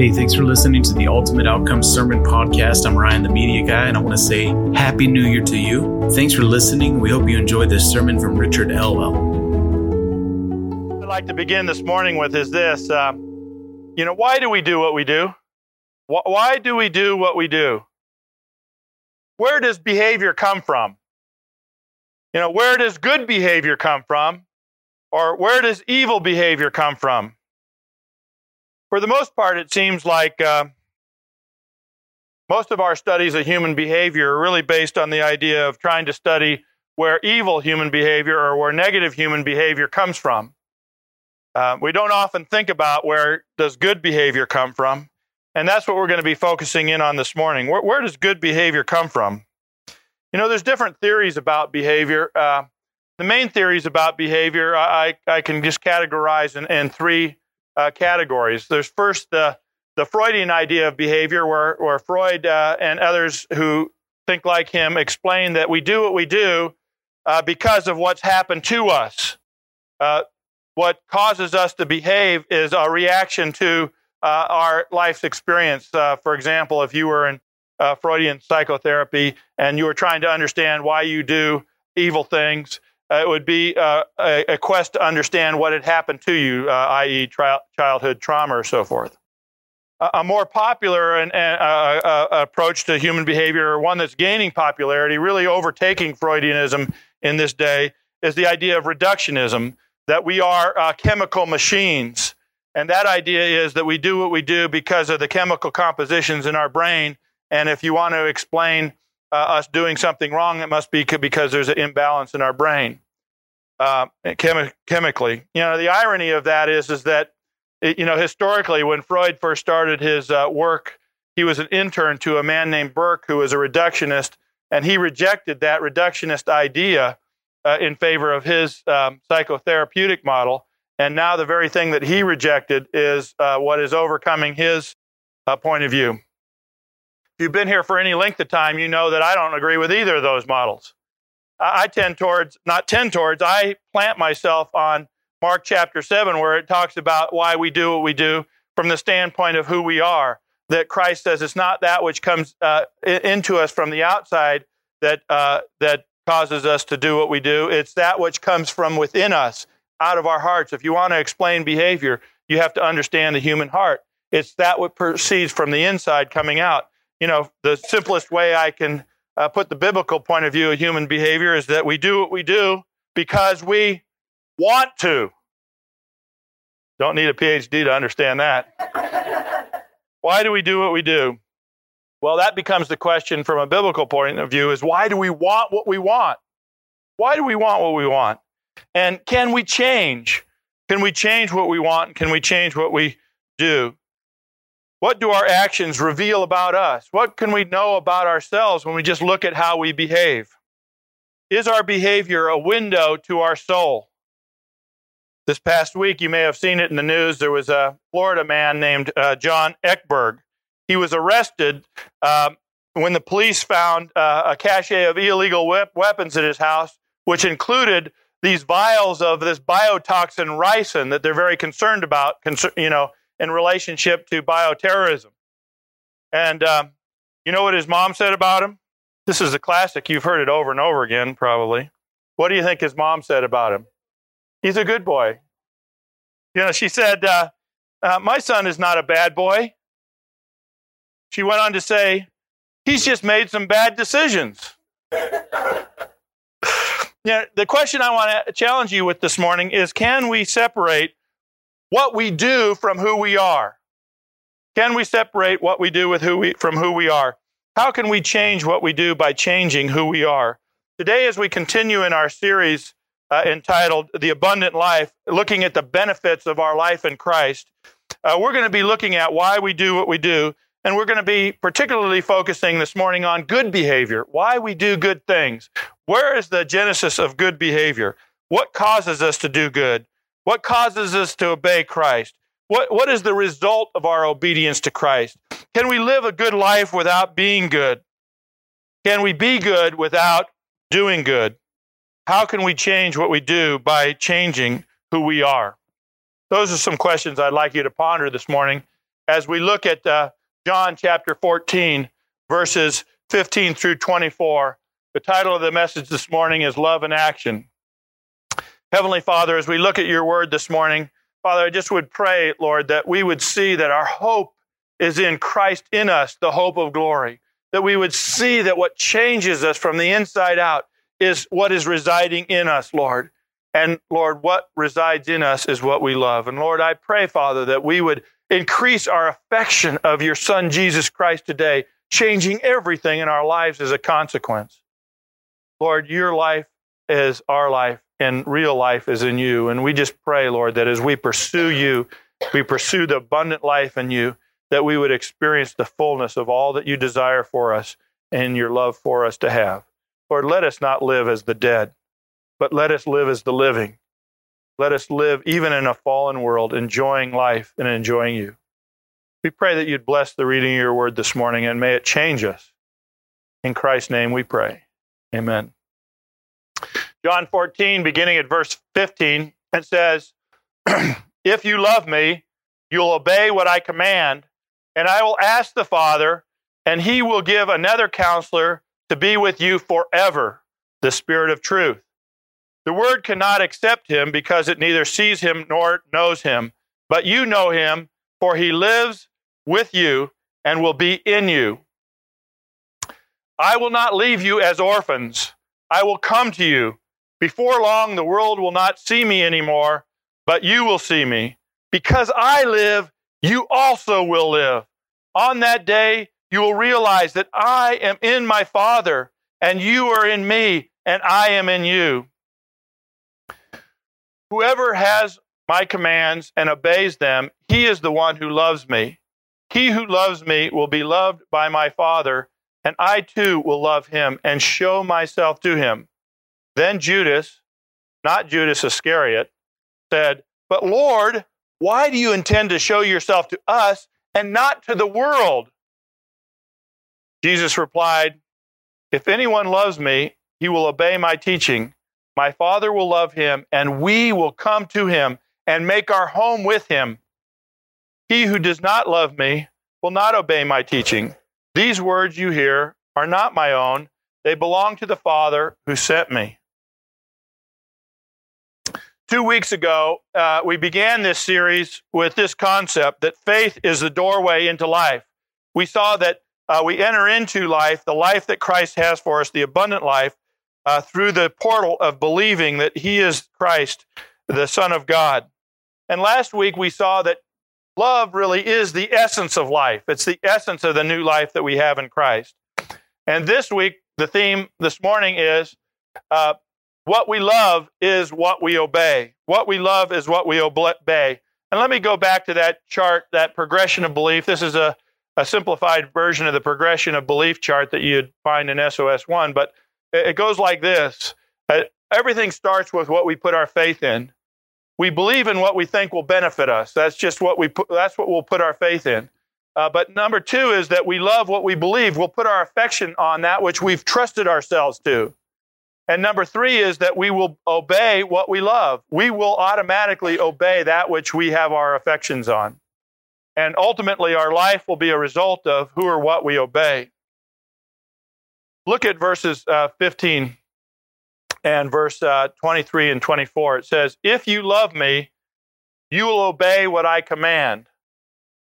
Hey, thanks for listening to the Ultimate Outcome Sermon Podcast. I'm Ryan, the media guy, and I want to say Happy New Year to you. Thanks for listening. We hope you enjoyed this sermon from Richard Elwell. I'd like to begin this morning with is this. Uh, you know, why do we do what we do? Why do we do what we do? Where does behavior come from? You know, where does good behavior come from? Or where does evil behavior come from? For the most part, it seems like uh, most of our studies of human behavior are really based on the idea of trying to study where evil human behavior or where negative human behavior comes from. Uh, we don't often think about where does good behavior come from, and that's what we're going to be focusing in on this morning. Where, where does good behavior come from? You know, there's different theories about behavior. Uh, the main theories about behavior I, I can just categorize in, in three uh, categories. There's first the the Freudian idea of behavior, where where Freud uh, and others who think like him explain that we do what we do uh, because of what's happened to us. Uh, what causes us to behave is a reaction to uh, our life's experience. Uh, for example, if you were in Freudian psychotherapy and you were trying to understand why you do evil things, it would be uh, a, a, quest to understand what had happened to you, uh, i.e., childhood trauma or so forth. A, more popular and, uh, uh, approach to human behavior, one that's gaining popularity, really overtaking Freudianism in this day, is the idea of reductionism that we are uh, chemical machines. And that idea is that we do what we do because of the chemical compositions in our brain. And if you want to explain uh, us doing something wrong, it must be because there's an imbalance in our brain uh, chemi- chemically. You know, the irony of that is is that it, you know historically, when Freud first started his uh, work, he was an intern to a man named Burke who was a reductionist, and he rejected that reductionist idea uh, in favor of his um, psychotherapeutic model. And now the very thing that he rejected is uh, what is overcoming his uh, point of view you've been here for any length of time, you know that I don't agree with either of those models. I tend towards, not tend towards, I plant myself on Mark chapter 7, where it talks about why we do what we do from the standpoint of who we are. That Christ says it's not that which comes uh, into us from the outside that, uh, that causes us to do what we do. It's that which comes from within us, out of our hearts. If you want to explain behavior, you have to understand the human heart. It's that what proceeds from the inside coming out you know, the simplest way I can uh, put the biblical point of view of human behavior is that we do what we do because we want to. Don't need a PhD to understand that. why do we do what we do? Well, that becomes the question from a biblical point of view is why do we want what we want? Why do we want what we want? And can we change? Can we change what we want? Can we change what we do? What do our actions reveal about us? What can we know about ourselves when we just look at how we behave? Is our behavior a window to our soul? This past week, you may have seen it in the news. There was a Florida man named uh, John Eckberg. He was arrested uh, when the police found uh, a cache of illegal weapons at his house, which included these vials of this biotoxin ricin that they're very concerned about. you know, in relationship to bioterrorism. And um, you know what his mom said about him? This is a classic. You've heard it over and over again, probably. What do you think his mom said about him? He's a good boy. You know, she said, uh, uh, My son is not a bad boy. She went on to say, He's just made some bad decisions. The question I want to challenge you with this morning is can we separate what we do from who we are? Can we separate what we do with who we, from who we are? How can we change what we do by changing who we are? Today, as we continue in our series uh, entitled The Abundant Life, looking at the benefits of our life in Christ, uh, we're going to be looking at why we do what we do. And we're going to be particularly focusing this morning on good behavior, why we do good things. Where is the genesis of good behavior? What causes us to do good? What causes us to obey Christ? What, what is the result of our obedience to Christ? Can we live a good life without being good? Can we be good without doing good? How can we change what we do by changing who we are? Those are some questions I'd like you to ponder this morning as we look at uh, John chapter 14, verses 15 through 24. The title of the message this morning is Love in Action. Heavenly Father, as we look at your word this morning, Father, I just would pray, Lord, that we would see that our hope is in Christ in us, the hope of glory. That we would see that what changes us from the inside out is what is residing in us, Lord. And Lord, what resides in us is what we love. And Lord, I pray, Father, that we would increase our affection of your Son, Jesus Christ, today, changing everything in our lives as a consequence. Lord, your life is our life, and real life is in you. And we just pray, Lord, that as we pursue you, we pursue the abundant life in you, that we would experience the fullness of all that you desire for us and your love for us to have. Lord, let us not live as the dead, but let us live as the living. Let us live even in a fallen world, enjoying life and enjoying you. We pray that you'd bless the reading of your word this morning and may it change us. In Christ's name we pray. Amen. John 14, beginning at verse 15, it says, If you love me, you'll obey what I command, and I will ask the Father, and he will give another counselor to be with you forever, the Spirit of truth. The Word cannot accept him because it neither sees him nor knows him, but you know him, for he lives with you and will be in you. I will not leave you as orphans. I will come to you. Before long, the world will not see me anymore, but you will see me. Because I live, you also will live. On that day, you will realize that I am in my Father, and you are in me, and I am in you. Whoever has my commands and obeys them, he is the one who loves me. He who loves me will be loved by my Father, and I too will love him and show myself to him. Then Judas, not Judas Iscariot, said, But Lord, why do you intend to show yourself to us and not to the world? Jesus replied, If anyone loves me, he will obey my teaching. My Father will love him, and we will come to him and make our home with him. He who does not love me will not obey my teaching. These words you hear are not my own, they belong to the Father who sent me. Two weeks ago, uh, we began this series with this concept that faith is the doorway into life. We saw that uh, we enter into life, the life that Christ has for us, the abundant life, uh, through the portal of believing that He is Christ, the Son of God. And last week we saw that love really is the essence of life. It's the essence of the new life that we have in Christ. And this week, the theme this morning is uh, what we love is what we obey. What we love is what we obey. And let me go back to that chart, that progression of belief. This is a a simplified version of the progression of belief chart that you'd find in SOS1, but it goes like this. Uh, everything starts with what we put our faith in. We believe in what we think will benefit us. That's just what we put, that's what we'll put our faith in. Uh, but number two is that we love what we believe. We'll put our affection on that which we've trusted ourselves to. And number three is that we will obey what we love. We will automatically obey that which we have our affections on. And ultimately, our life will be a result of who or what we obey. Look at verses uh, 15 and verse uh, 23 and 24. It says, If you love me, you will obey what I command.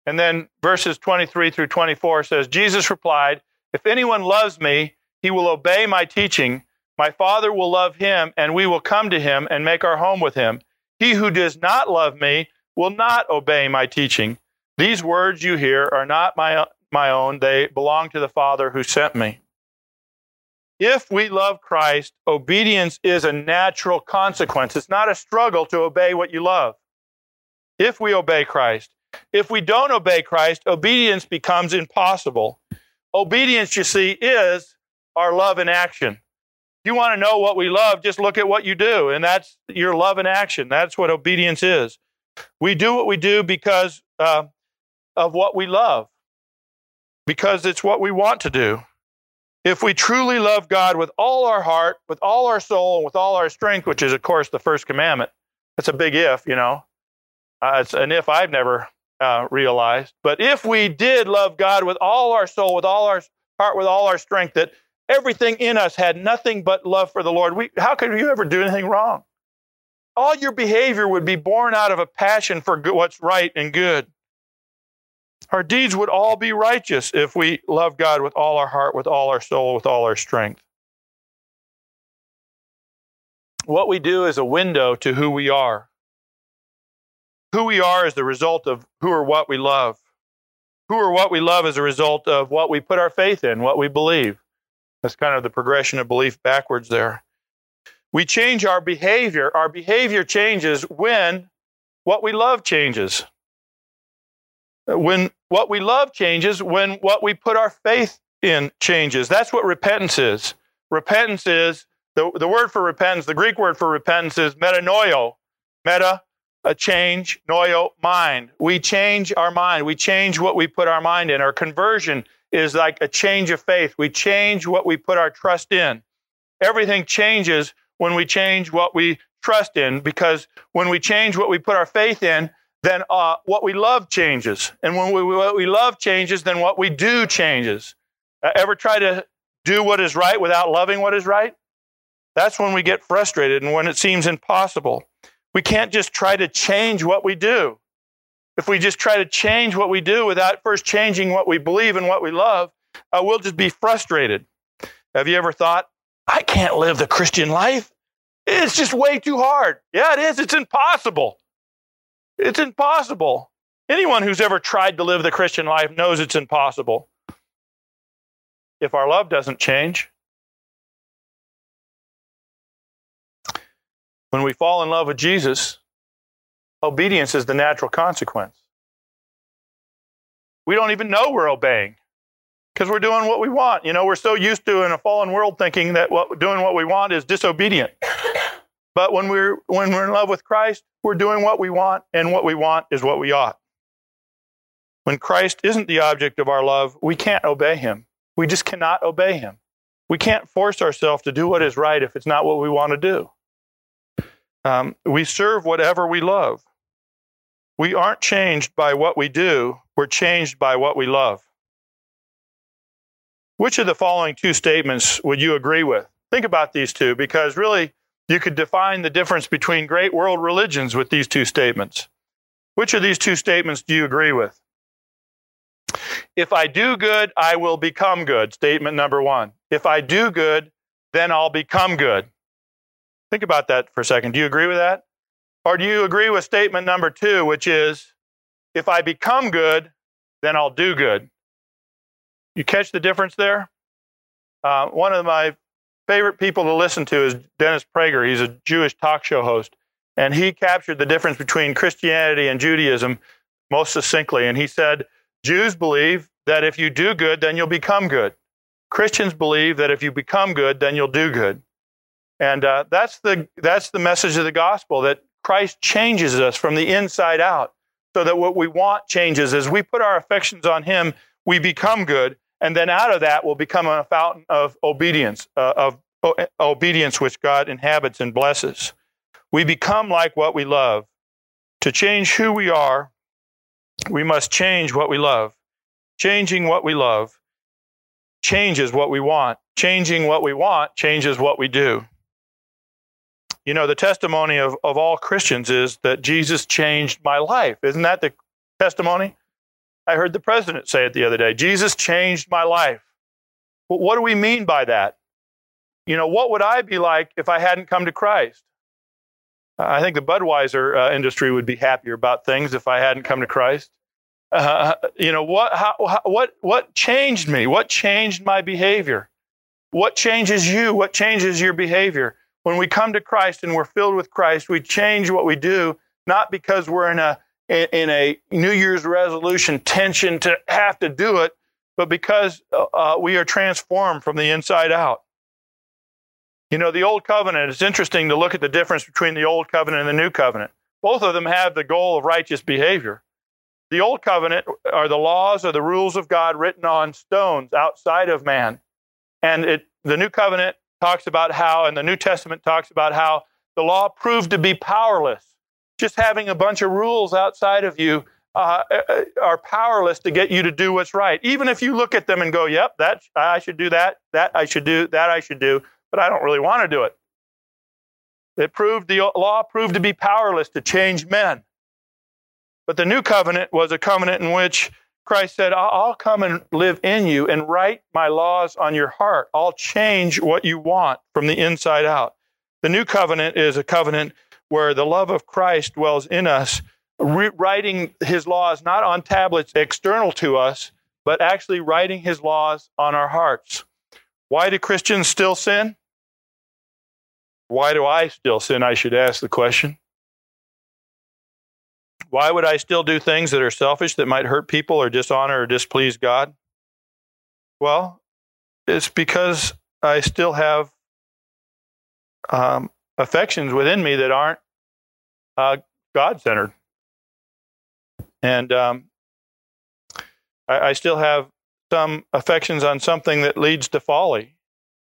And then verses 23 through 24 says, Jesus replied, If anyone loves me, he will obey my teaching. My Father will love him, and we will come to him and make our home with him. He who does not love me will not obey my teaching. These words you hear are not my, my own, they belong to the Father who sent me. If we love Christ, obedience is a natural consequence. It's not a struggle to obey what you love. If we obey Christ, if we don't obey Christ, obedience becomes impossible. Obedience, you see, is our love in action. You want to know what we love, just look at what you do, and that's your love in action. That's what obedience is. We do what we do because uh, of what we love because it's what we want to do. If we truly love God with all our heart, with all our soul, and with all our strength, which is, of course, the first commandment, that's a big if, you know. Uh, it's an if I've never uh, realized. But if we did love God with all our soul, with all our heart, with all our strength, that everything in us had nothing but love for the Lord, we, how could you ever do anything wrong? All your behavior would be born out of a passion for good, what's right and good. Our deeds would all be righteous if we love God with all our heart, with all our soul, with all our strength. What we do is a window to who we are. Who we are is the result of who or what we love. Who or what we love is a result of what we put our faith in, what we believe. That's kind of the progression of belief backwards there. We change our behavior. Our behavior changes when what we love changes. When what we love changes, when what we put our faith in changes. That's what repentance is. Repentance is the, the word for repentance, the Greek word for repentance is metanoio. Meta, a change, noio, mind. We change our mind. We change what we put our mind in. Our conversion is like a change of faith. We change what we put our trust in. Everything changes when we change what we trust in because when we change what we put our faith in, then uh, what we love changes. And when we, what we love changes, then what we do changes. Uh, ever try to do what is right without loving what is right? That's when we get frustrated and when it seems impossible. We can't just try to change what we do. If we just try to change what we do without first changing what we believe and what we love, uh, we'll just be frustrated. Have you ever thought, I can't live the Christian life? It's just way too hard. Yeah, it is. It's impossible. It's impossible. Anyone who's ever tried to live the Christian life knows it's impossible. If our love doesn't change, when we fall in love with Jesus, obedience is the natural consequence. We don't even know we're obeying because we're doing what we want. You know, we're so used to in a fallen world thinking that what, doing what we want is disobedient. But when we're when we're in love with Christ, we're doing what we want, and what we want is what we ought. When Christ isn't the object of our love, we can't obey him. We just cannot obey him. We can't force ourselves to do what is right if it's not what we want to do. Um, we serve whatever we love. We aren't changed by what we do, we're changed by what we love. Which of the following two statements would you agree with? Think about these two because really you could define the difference between great world religions with these two statements. Which of these two statements do you agree with? If I do good, I will become good. Statement number one. If I do good, then I'll become good. Think about that for a second. Do you agree with that? Or do you agree with statement number two, which is, if I become good, then I'll do good? You catch the difference there? Uh, one of my favorite people to listen to is Dennis Prager. He's a Jewish talk show host, and he captured the difference between Christianity and Judaism most succinctly. And he said, Jews believe that if you do good, then you'll become good. Christians believe that if you become good, then you'll do good. And uh, that's the that's the message of the gospel that Christ changes us from the inside out, so that what we want changes. As we put our affections on Him, we become good, and then out of that will become a fountain of obedience, uh, of obedience which God inhabits and blesses. We become like what we love. To change who we are, we must change what we love. Changing what we love changes what we want. Changing what we want changes what we do. You know, the testimony of, of all Christians is that Jesus changed my life. Isn't that the testimony? I heard the president say it the other day. Jesus changed my life. What do we mean by that? You know, what would I be like if I hadn't come to Christ? I think the Budweiser uh, industry would be happier about things if I hadn't come to Christ. Uh, you know what? How, how, what? What changed me? What changed my behavior? What changes you? What changes your behavior? When we come to Christ and we're filled with Christ, we change what we do, not because we're in a in a New Year's resolution tension to have to do it, but because uh, uh, we are transformed from the inside out. You know, the Old Covenant, it's interesting to look at the difference between the Old Covenant and the New Covenant. Both of them have the goal of righteous behavior. The Old Covenant are the laws or the rules of God written on stones outside of man. And it, the New Covenant talks about how, and the New Testament talks about how the law proved to be powerless. Just having a bunch of rules outside of you uh, uh, are powerless to get you to do what's right. Even if you look at them and go, "Yep, that I should do that, that I should do, that I should do," but I don't really want to do it. It proved the law proved to be powerless to change men. But the new covenant was a covenant in which Christ said, I'll come and live in you and write my laws on your heart. I'll change what you want from the inside out. The new covenant is a covenant where the love of Christ dwells in us, writing his laws not on tablets external to us, but actually writing his laws on our hearts. Why do Christians still sin? Why do I still sin? I should ask the question. Why would I still do things that are selfish that might hurt people or dishonor or displease God? Well, it's because I still have um, affections within me that aren't uh, God centered. And um, I, I still have some affections on something that leads to folly.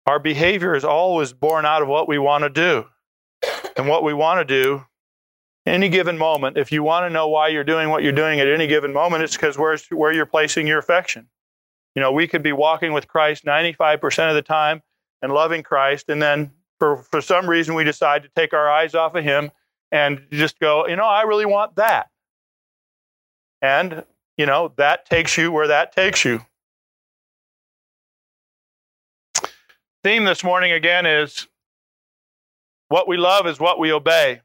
Our behavior is always born out of what we want to do. And what we want to do any given moment, if you want to know why you're doing what you're doing at any given moment, it's because where's where you're placing your affection. You know, we could be walking with Christ 95% of the time and loving Christ, and then for, for some reason we decide to take our eyes off of Him and just go, you know, I really want that. And, you know, that takes you where that takes you. Theme this morning again is what we love is what we obey.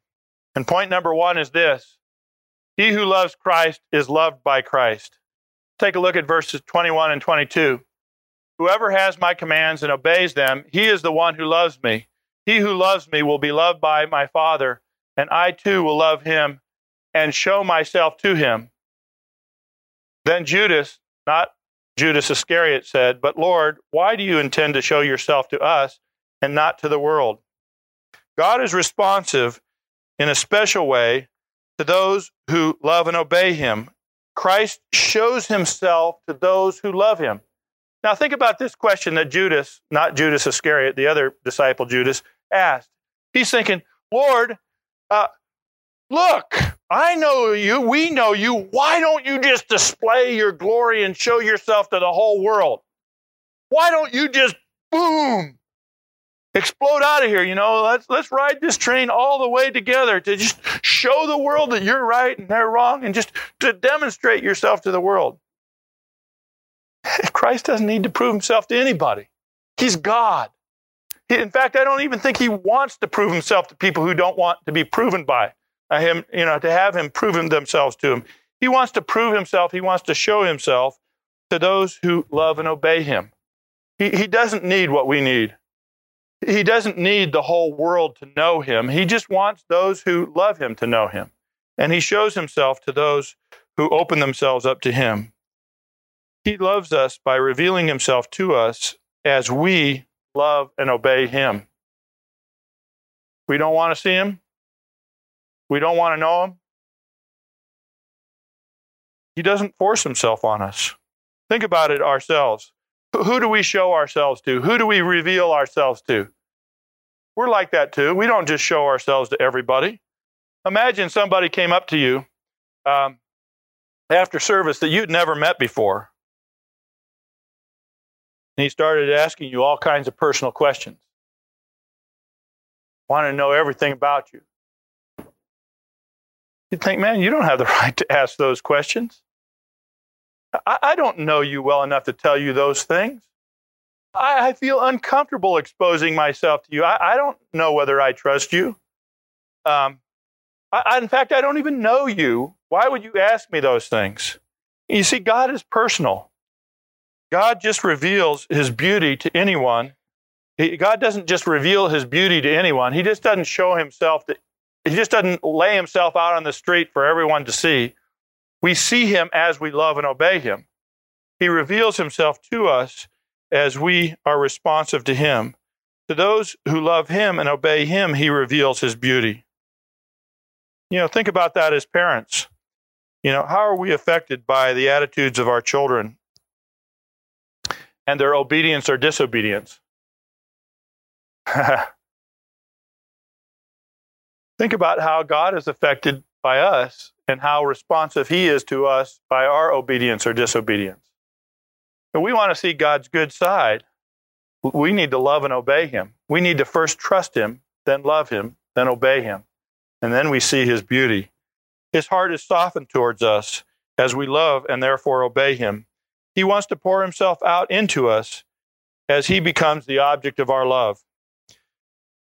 And point number one is this He who loves Christ is loved by Christ. Take a look at verses 21 and 22. Whoever has my commands and obeys them, he is the one who loves me. He who loves me will be loved by my Father, and I too will love him and show myself to him. Then Judas, not Judas Iscariot, said, But Lord, why do you intend to show yourself to us and not to the world? God is responsive in a special way to those who love and obey him. Christ shows himself to those who love him. Now, think about this question that Judas, not Judas Iscariot, the other disciple Judas, asked. He's thinking, Lord, uh, look, I know you, we know you. Why don't you just display your glory and show yourself to the whole world? Why don't you just, boom, explode out of here. You know, let's let's ride this train all the way together to just show the world that you're right and they're wrong, and just to demonstrate yourself to the world. Christ doesn't need to prove himself to anybody. He's God. In fact, I don't even think he wants to prove himself to people who don't want to be proven by him, you know, to have him prove themselves to him. He wants to prove himself, he wants to show himself to those who love and obey him. He, he doesn't need what we need. He doesn't need the whole world to know him. He just wants those who love him to know him. And he shows himself to those who open themselves up to him. He loves us by revealing himself to us as we love and obey him. We don't want to see him. We don't want to know him. He doesn't force himself on us. Think about it ourselves. Who do we show ourselves to? Who do we reveal ourselves to? We're like that too. We don't just show ourselves to everybody. Imagine somebody came up to you um, after service that you'd never met before. And he started asking you all kinds of personal questions. Want to know everything about you. You'd think, man, you don't have the right to ask those questions. I, I don't know you well enough to tell you those things. I, I feel uncomfortable exposing myself to you. I, I don't know whether I trust you. Um, I, in fact, I don't even know you. Why would you ask me those things? You see, God is personal. God just reveals his beauty to anyone. He, God doesn't just reveal his beauty to anyone. He just doesn't show himself to, he just doesn't lay himself out on the street for everyone to see. We see him as we love and obey him. He reveals himself to us as we are responsive to him. To those who love him and obey him, he reveals his beauty. You know, think about that as parents. You know, how are we affected by the attitudes of our children and their obedience or disobedience? think about how God is affected by us and how responsive He is to us by our obedience or disobedience. And we want to see God's good side. We need to love and obey Him. We need to first trust Him, then love Him, then obey Him. And then we see His beauty. His heart is softened towards us as we love and therefore obey Him. He wants to pour Himself out into us as He becomes the object of our love.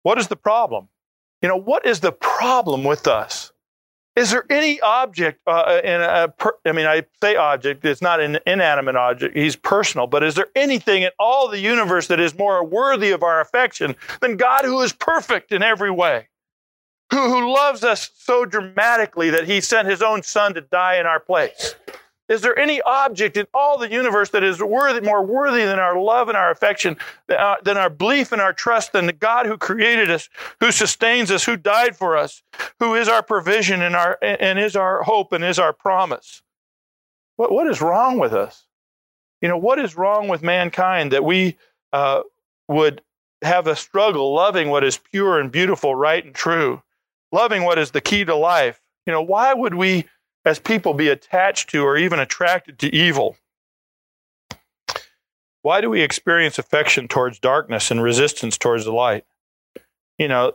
What is the problem? You know, what is the problem with us? Is there any object uh, in a, per, I mean, I say object, it's not an inanimate object, he's personal, but is there anything in all the universe that is more worthy of our affection than God who is perfect in every way? Who, who loves us so dramatically that he sent his own son to die in our place? Is there any object in all the universe that is worthy, more worthy than our love and our affection, than our belief and our trust, than the God who created us, who sustains us, who died for us, who is our provision and our and is our hope and is our promise? What what is wrong with us? You know what is wrong with mankind that we uh, would have a struggle loving what is pure and beautiful, right and true, loving what is the key to life? You know why would we? As people be attached to or even attracted to evil? Why do we experience affection towards darkness and resistance towards the light? You know,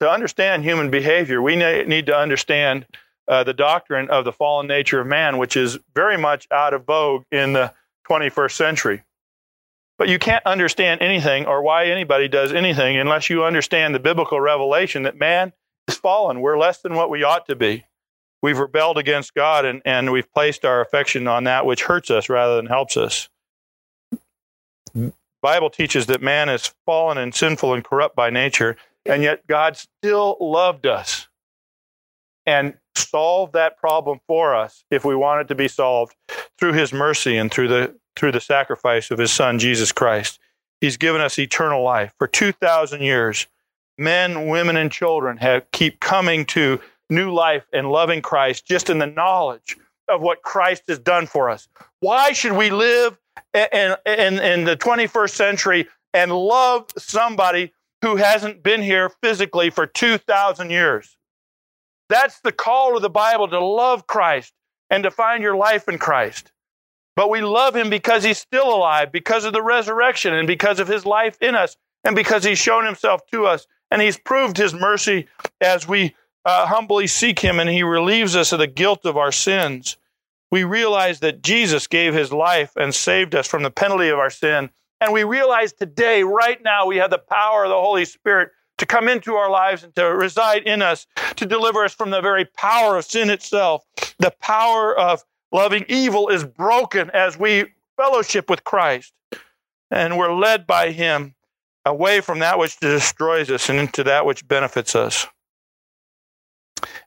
to understand human behavior, we need to understand uh, the doctrine of the fallen nature of man, which is very much out of vogue in the 21st century. But you can't understand anything or why anybody does anything unless you understand the biblical revelation that man is fallen. We're less than what we ought to be we've rebelled against God and, and we've placed our affection on that which hurts us rather than helps us. Bible teaches that man is fallen and sinful and corrupt by nature, and yet God still loved us and solved that problem for us if we want it to be solved through his mercy and through the through the sacrifice of his son Jesus Christ. He's given us eternal life. For 2000 years, men, women and children have keep coming to new life and loving Christ just in the knowledge of what Christ has done for us. Why should we live in, in, in the 21st century and love somebody who hasn't been here physically for 2,000 years? That's the call of the Bible to love Christ and to find your life in Christ. But we love him because he's still alive, because of the resurrection, and because of his life in us, and because he's shown himself to us, and he's proved his mercy as we uh, humbly seek Him and He relieves us of the guilt of our sins, we realize that Jesus gave His life and saved us from the penalty of our sin. And we realize today, right now, we have the power of the Holy Spirit to come into our lives and to reside in us, to deliver us from the very power of sin itself. The power of loving evil is broken as we fellowship with Christ. And we're led by Him away from that which destroys us and into that which benefits us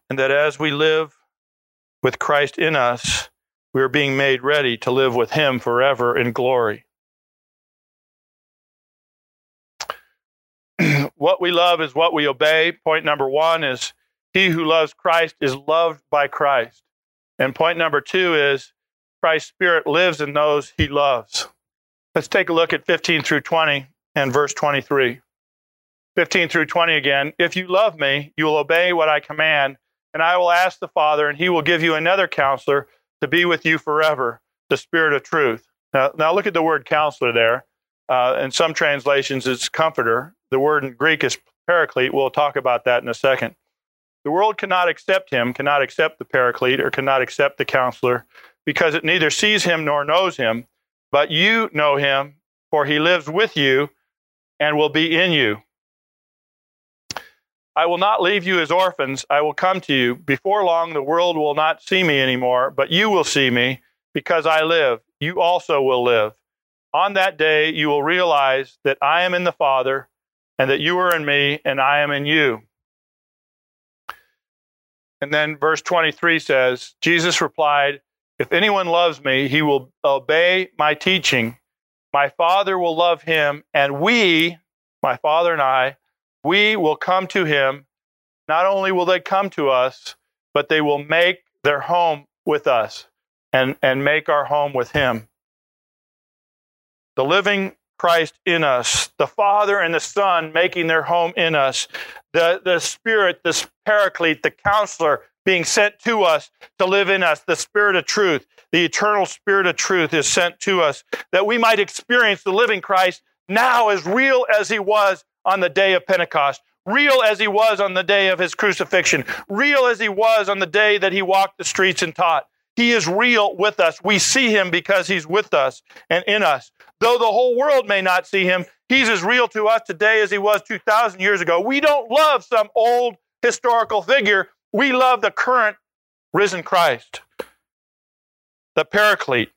and that as we live with Christ in us, we are being made ready to live with Him forever in glory. what we love is what we obey. Point number one is he who loves Christ is loved by Christ. And point number two is Christ's Spirit lives in those he loves. Let's take a look at 15 through 20 and verse 23. 15 through 20 again. If you love me, you will obey what I command and I will ask the Father, and he will give you another counselor to be with you forever, the Spirit of truth. Now, now look at the word counselor there. Uh, in some translations, it's comforter. The word in Greek is paraclete. We'll talk about that in a second. The world cannot accept him, cannot accept the paraclete, or cannot accept the counselor because it neither sees him nor knows him. But you know him, for he lives with you and will be in you. I will not leave you as orphans. I will come to you. Before long, the world will not see me anymore, but you will see me because I live. You also will live. On that day, you will realize that I am in the Father, and that you are in me, and I am in you. And then verse 23 says, Jesus replied, If anyone loves me, he will obey my teaching. My Father will love him, and we, my Father and I, we will come to him. Not only will they come to us, but they will make their home with us and, and make our home with him. The living Christ in us, the Father and the Son making their home in us, the, the Spirit, the Paraclete, the Counselor being sent to us to live in us. The Spirit of truth, the eternal Spirit of truth is sent to us that we might experience the living Christ now as real as he was on the day of Pentecost, real as he was on the day of his crucifixion, real as he was on the day that he walked the streets and taught. He is real with us. We see him because he's with us and in us. Though the whole world may not see him, he's as real to us today as he was 2,000 years ago. We don't love some old historical figure. We love the current risen Christ, the paraclete.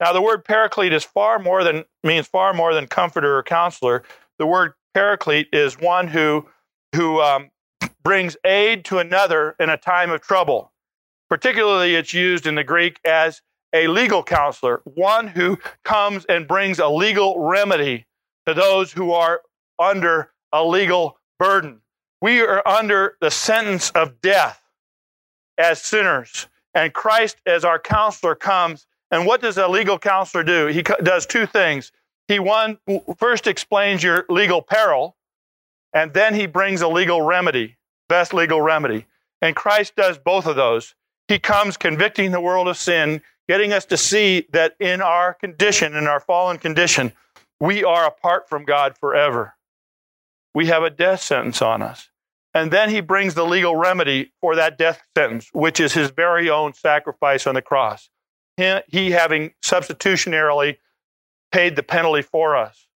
Now, the word paraclete is far more than means far more than comforter or counselor. The word paraclete is one who who um, brings aid to another in a time of trouble. Particularly, it's used in the Greek as a legal counselor, one who comes and brings a legal remedy to those who are under a legal burden. We are under the sentence of death as sinners, and Christ, as our counselor, comes. And what does a legal counselor do? He does two things. He one first explains your legal peril, and then he brings a legal remedy, best legal remedy. And Christ does both of those. He comes convicting the world of sin, getting us to see that in our condition, in our fallen condition, we are apart from God forever. We have a death sentence on us. And then he brings the legal remedy for that death sentence, which is his very own sacrifice on the cross. He, he having substitutionarily paid the penalty for us.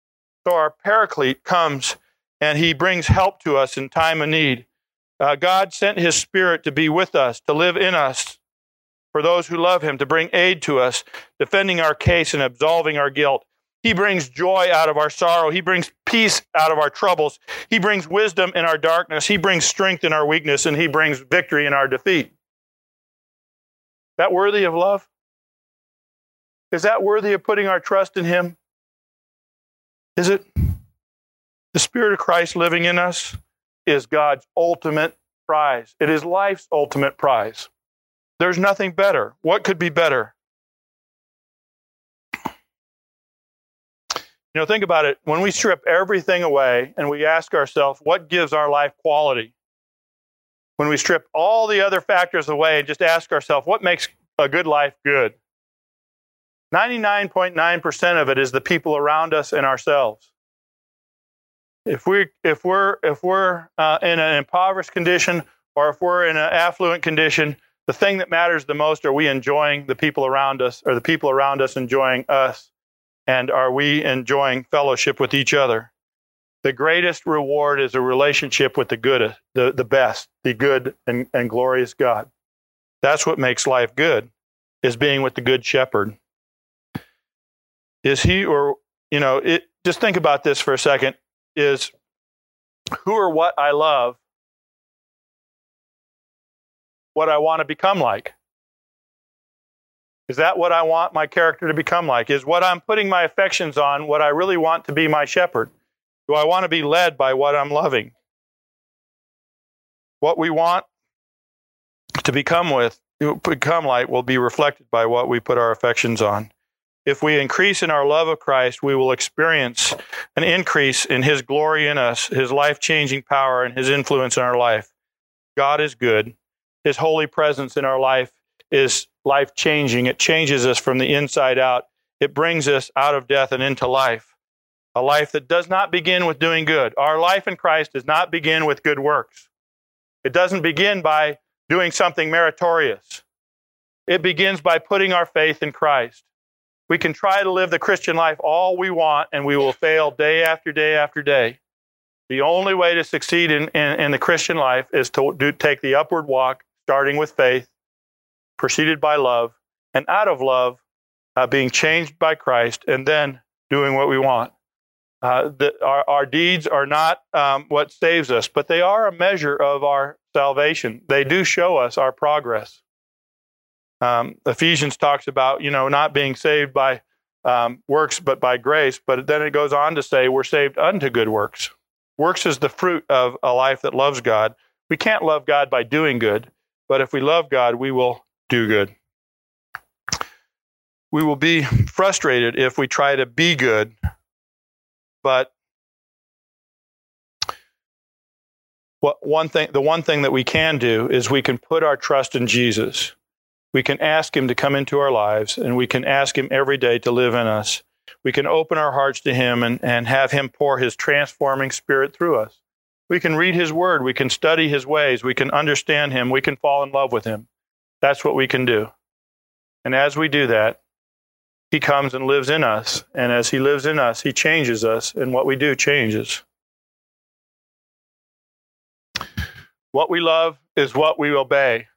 So our paraclete comes and he brings help to us in time of need. Uh, God sent his spirit to be with us, to live in us for those who love him, to bring aid to us, defending our case and absolving our guilt. He brings joy out of our sorrow. He brings peace out of our troubles. He brings wisdom in our darkness. He brings strength in our weakness, and he brings victory in our defeat. That worthy of love? Is that worthy of putting our trust in him? Is it? The Spirit of Christ living in us is God's ultimate prize. It is life's ultimate prize. There's nothing better. What could be better? You know, think about it. When we strip everything away and we ask ourselves, what gives our life quality? When we strip all the other factors away and just ask ourselves, what makes a good life good? 99.9% of it is the people around us and ourselves if we if we're if we're uh, in an impoverished condition or if we're in an affluent condition, the thing that matters the most are we enjoying the people around us, or the people around us enjoying us, and are we enjoying fellowship with each other? The greatest reward is a relationship with the good, the, the best, the good and, and glorious God. That's what makes life good, is being with the good shepherd. Is he or you know, it, just think about this for a second is who or what I love, what I want to become like. Is that what I want my character to become like? Is what I'm putting my affections on what I really want to be my shepherd? Do I want to be led by what I'm loving? What we want to become with, become like, will be reflected by what we put our affections on if we increase in our love of Christ, we will experience an increase in His glory in us, His life changing power, and His influence in our life. God is good. His holy presence in our life is life changing. It changes us from the inside out. It brings us out of death and into life. A life that does not begin with doing good. Our life in Christ does not begin with good works. It doesn't begin by doing something meritorious. It begins by putting our faith in Christ. We can try to live the Christian life all we want, and we will fail day after day after day. The only way to succeed in, in, in the Christian life is to do, take the upward walk, starting with faith, preceded by love, and out of love, uh, being changed by Christ, and then doing what we want. Uh, the, our, our, deeds are not um, what saves us, but they are a measure of our salvation. They do show us our progress. Um, Ephesians talks about, you know, not being saved by um, works, but by grace. But then it goes on to say we're saved unto good works. Works is the fruit of a life that loves God. We can't love God by doing good, but if we love God, we will do good. We will be frustrated if we try to be good, but what one thing the one thing that we can do is we can put our trust in Jesus. We can ask him to come into our lives and we can ask him every day to live in us. We can open our hearts to him and, and have him pour his transforming spirit through us. We can read his word, we can study his ways, we can understand him, we can fall in love with him. That's what we can do. And as we do that, he comes and lives in us. And as he lives in us, he changes us, and what we do changes. What we love is what we obey.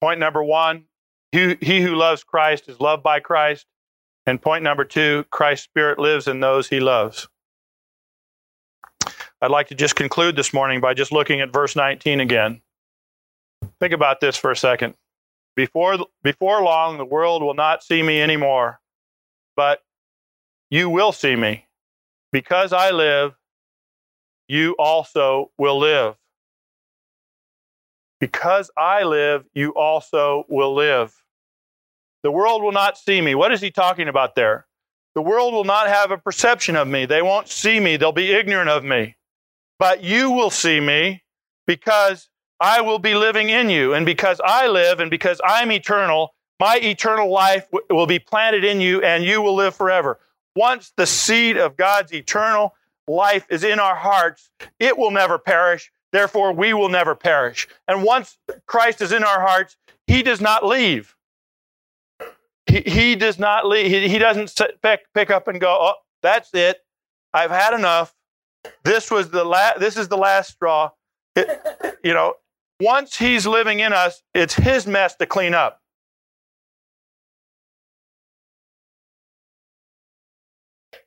Point number one he, he who loves Christ is loved by Christ. And point number two Christ's Spirit lives in those he loves. I'd like to just conclude this morning by just looking at verse 19 again. Think about this for a second. Before, before long, the world will not see me anymore, but you will see me. Because I live, you also will live. Because I live, you also will live. The world will not see me. What is he talking about there? The world will not have a perception of me. They won't see me. They'll be ignorant of me. But you will see me because I will be living in you. And because I live and because I'm eternal, my eternal life will be planted in you and you will live forever. Once the seed of God's eternal life is in our hearts, it will never perish. Therefore, we will never perish. And once Christ is in our hearts, he does not leave. He, he does not leave. He, he doesn't pick, pick up and go, oh, that's it. I've had enough. This was the last, this is the last straw. It, you know, once he's living in us, it's his mess to clean up.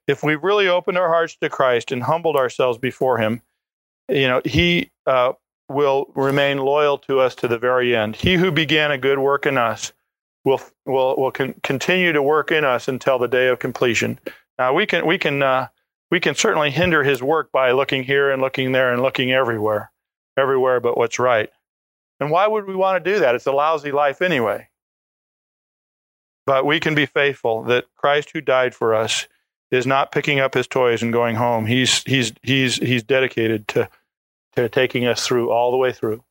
If we've really opened our hearts to Christ and humbled ourselves before him, you know, he uh, will remain loyal to us to the very end. He who began a good work in us will will will con- continue to work in us until the day of completion. Now we can we can uh, we can certainly hinder his work by looking here and looking there and looking everywhere, everywhere but what's right. And why would we want to do that? It's a lousy life anyway. But we can be faithful that Christ who died for us is not picking up his toys and going home. He's he's he's he's dedicated to to taking us through all the way through.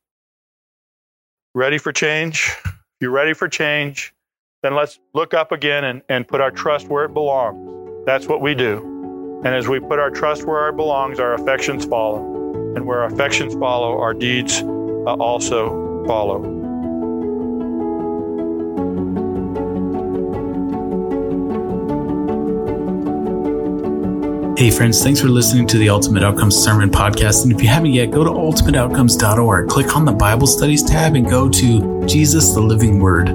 Ready for change? You're ready for change, then let's look up again and, and put our trust where it belongs. That's what we do. And as we put our trust where it belongs, our affections follow. And where our affections follow, our deeds uh, also follow. Hey, friends, thanks for listening to the Ultimate Outcomes Sermon Podcast. And if you haven't yet, go to ultimateoutcomes.org, click on the Bible Studies tab, and go to Jesus, the Living Word.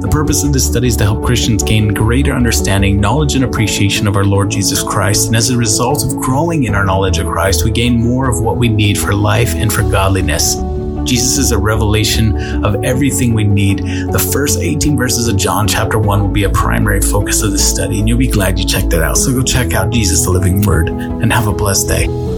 The purpose of this study is to help Christians gain greater understanding, knowledge, and appreciation of our Lord Jesus Christ. And as a result of growing in our knowledge of Christ, we gain more of what we need for life and for godliness. Jesus is a revelation of everything we need. The first 18 verses of John chapter 1 will be a primary focus of this study, and you'll be glad you checked it out. So go check out Jesus, the Living Word, and have a blessed day.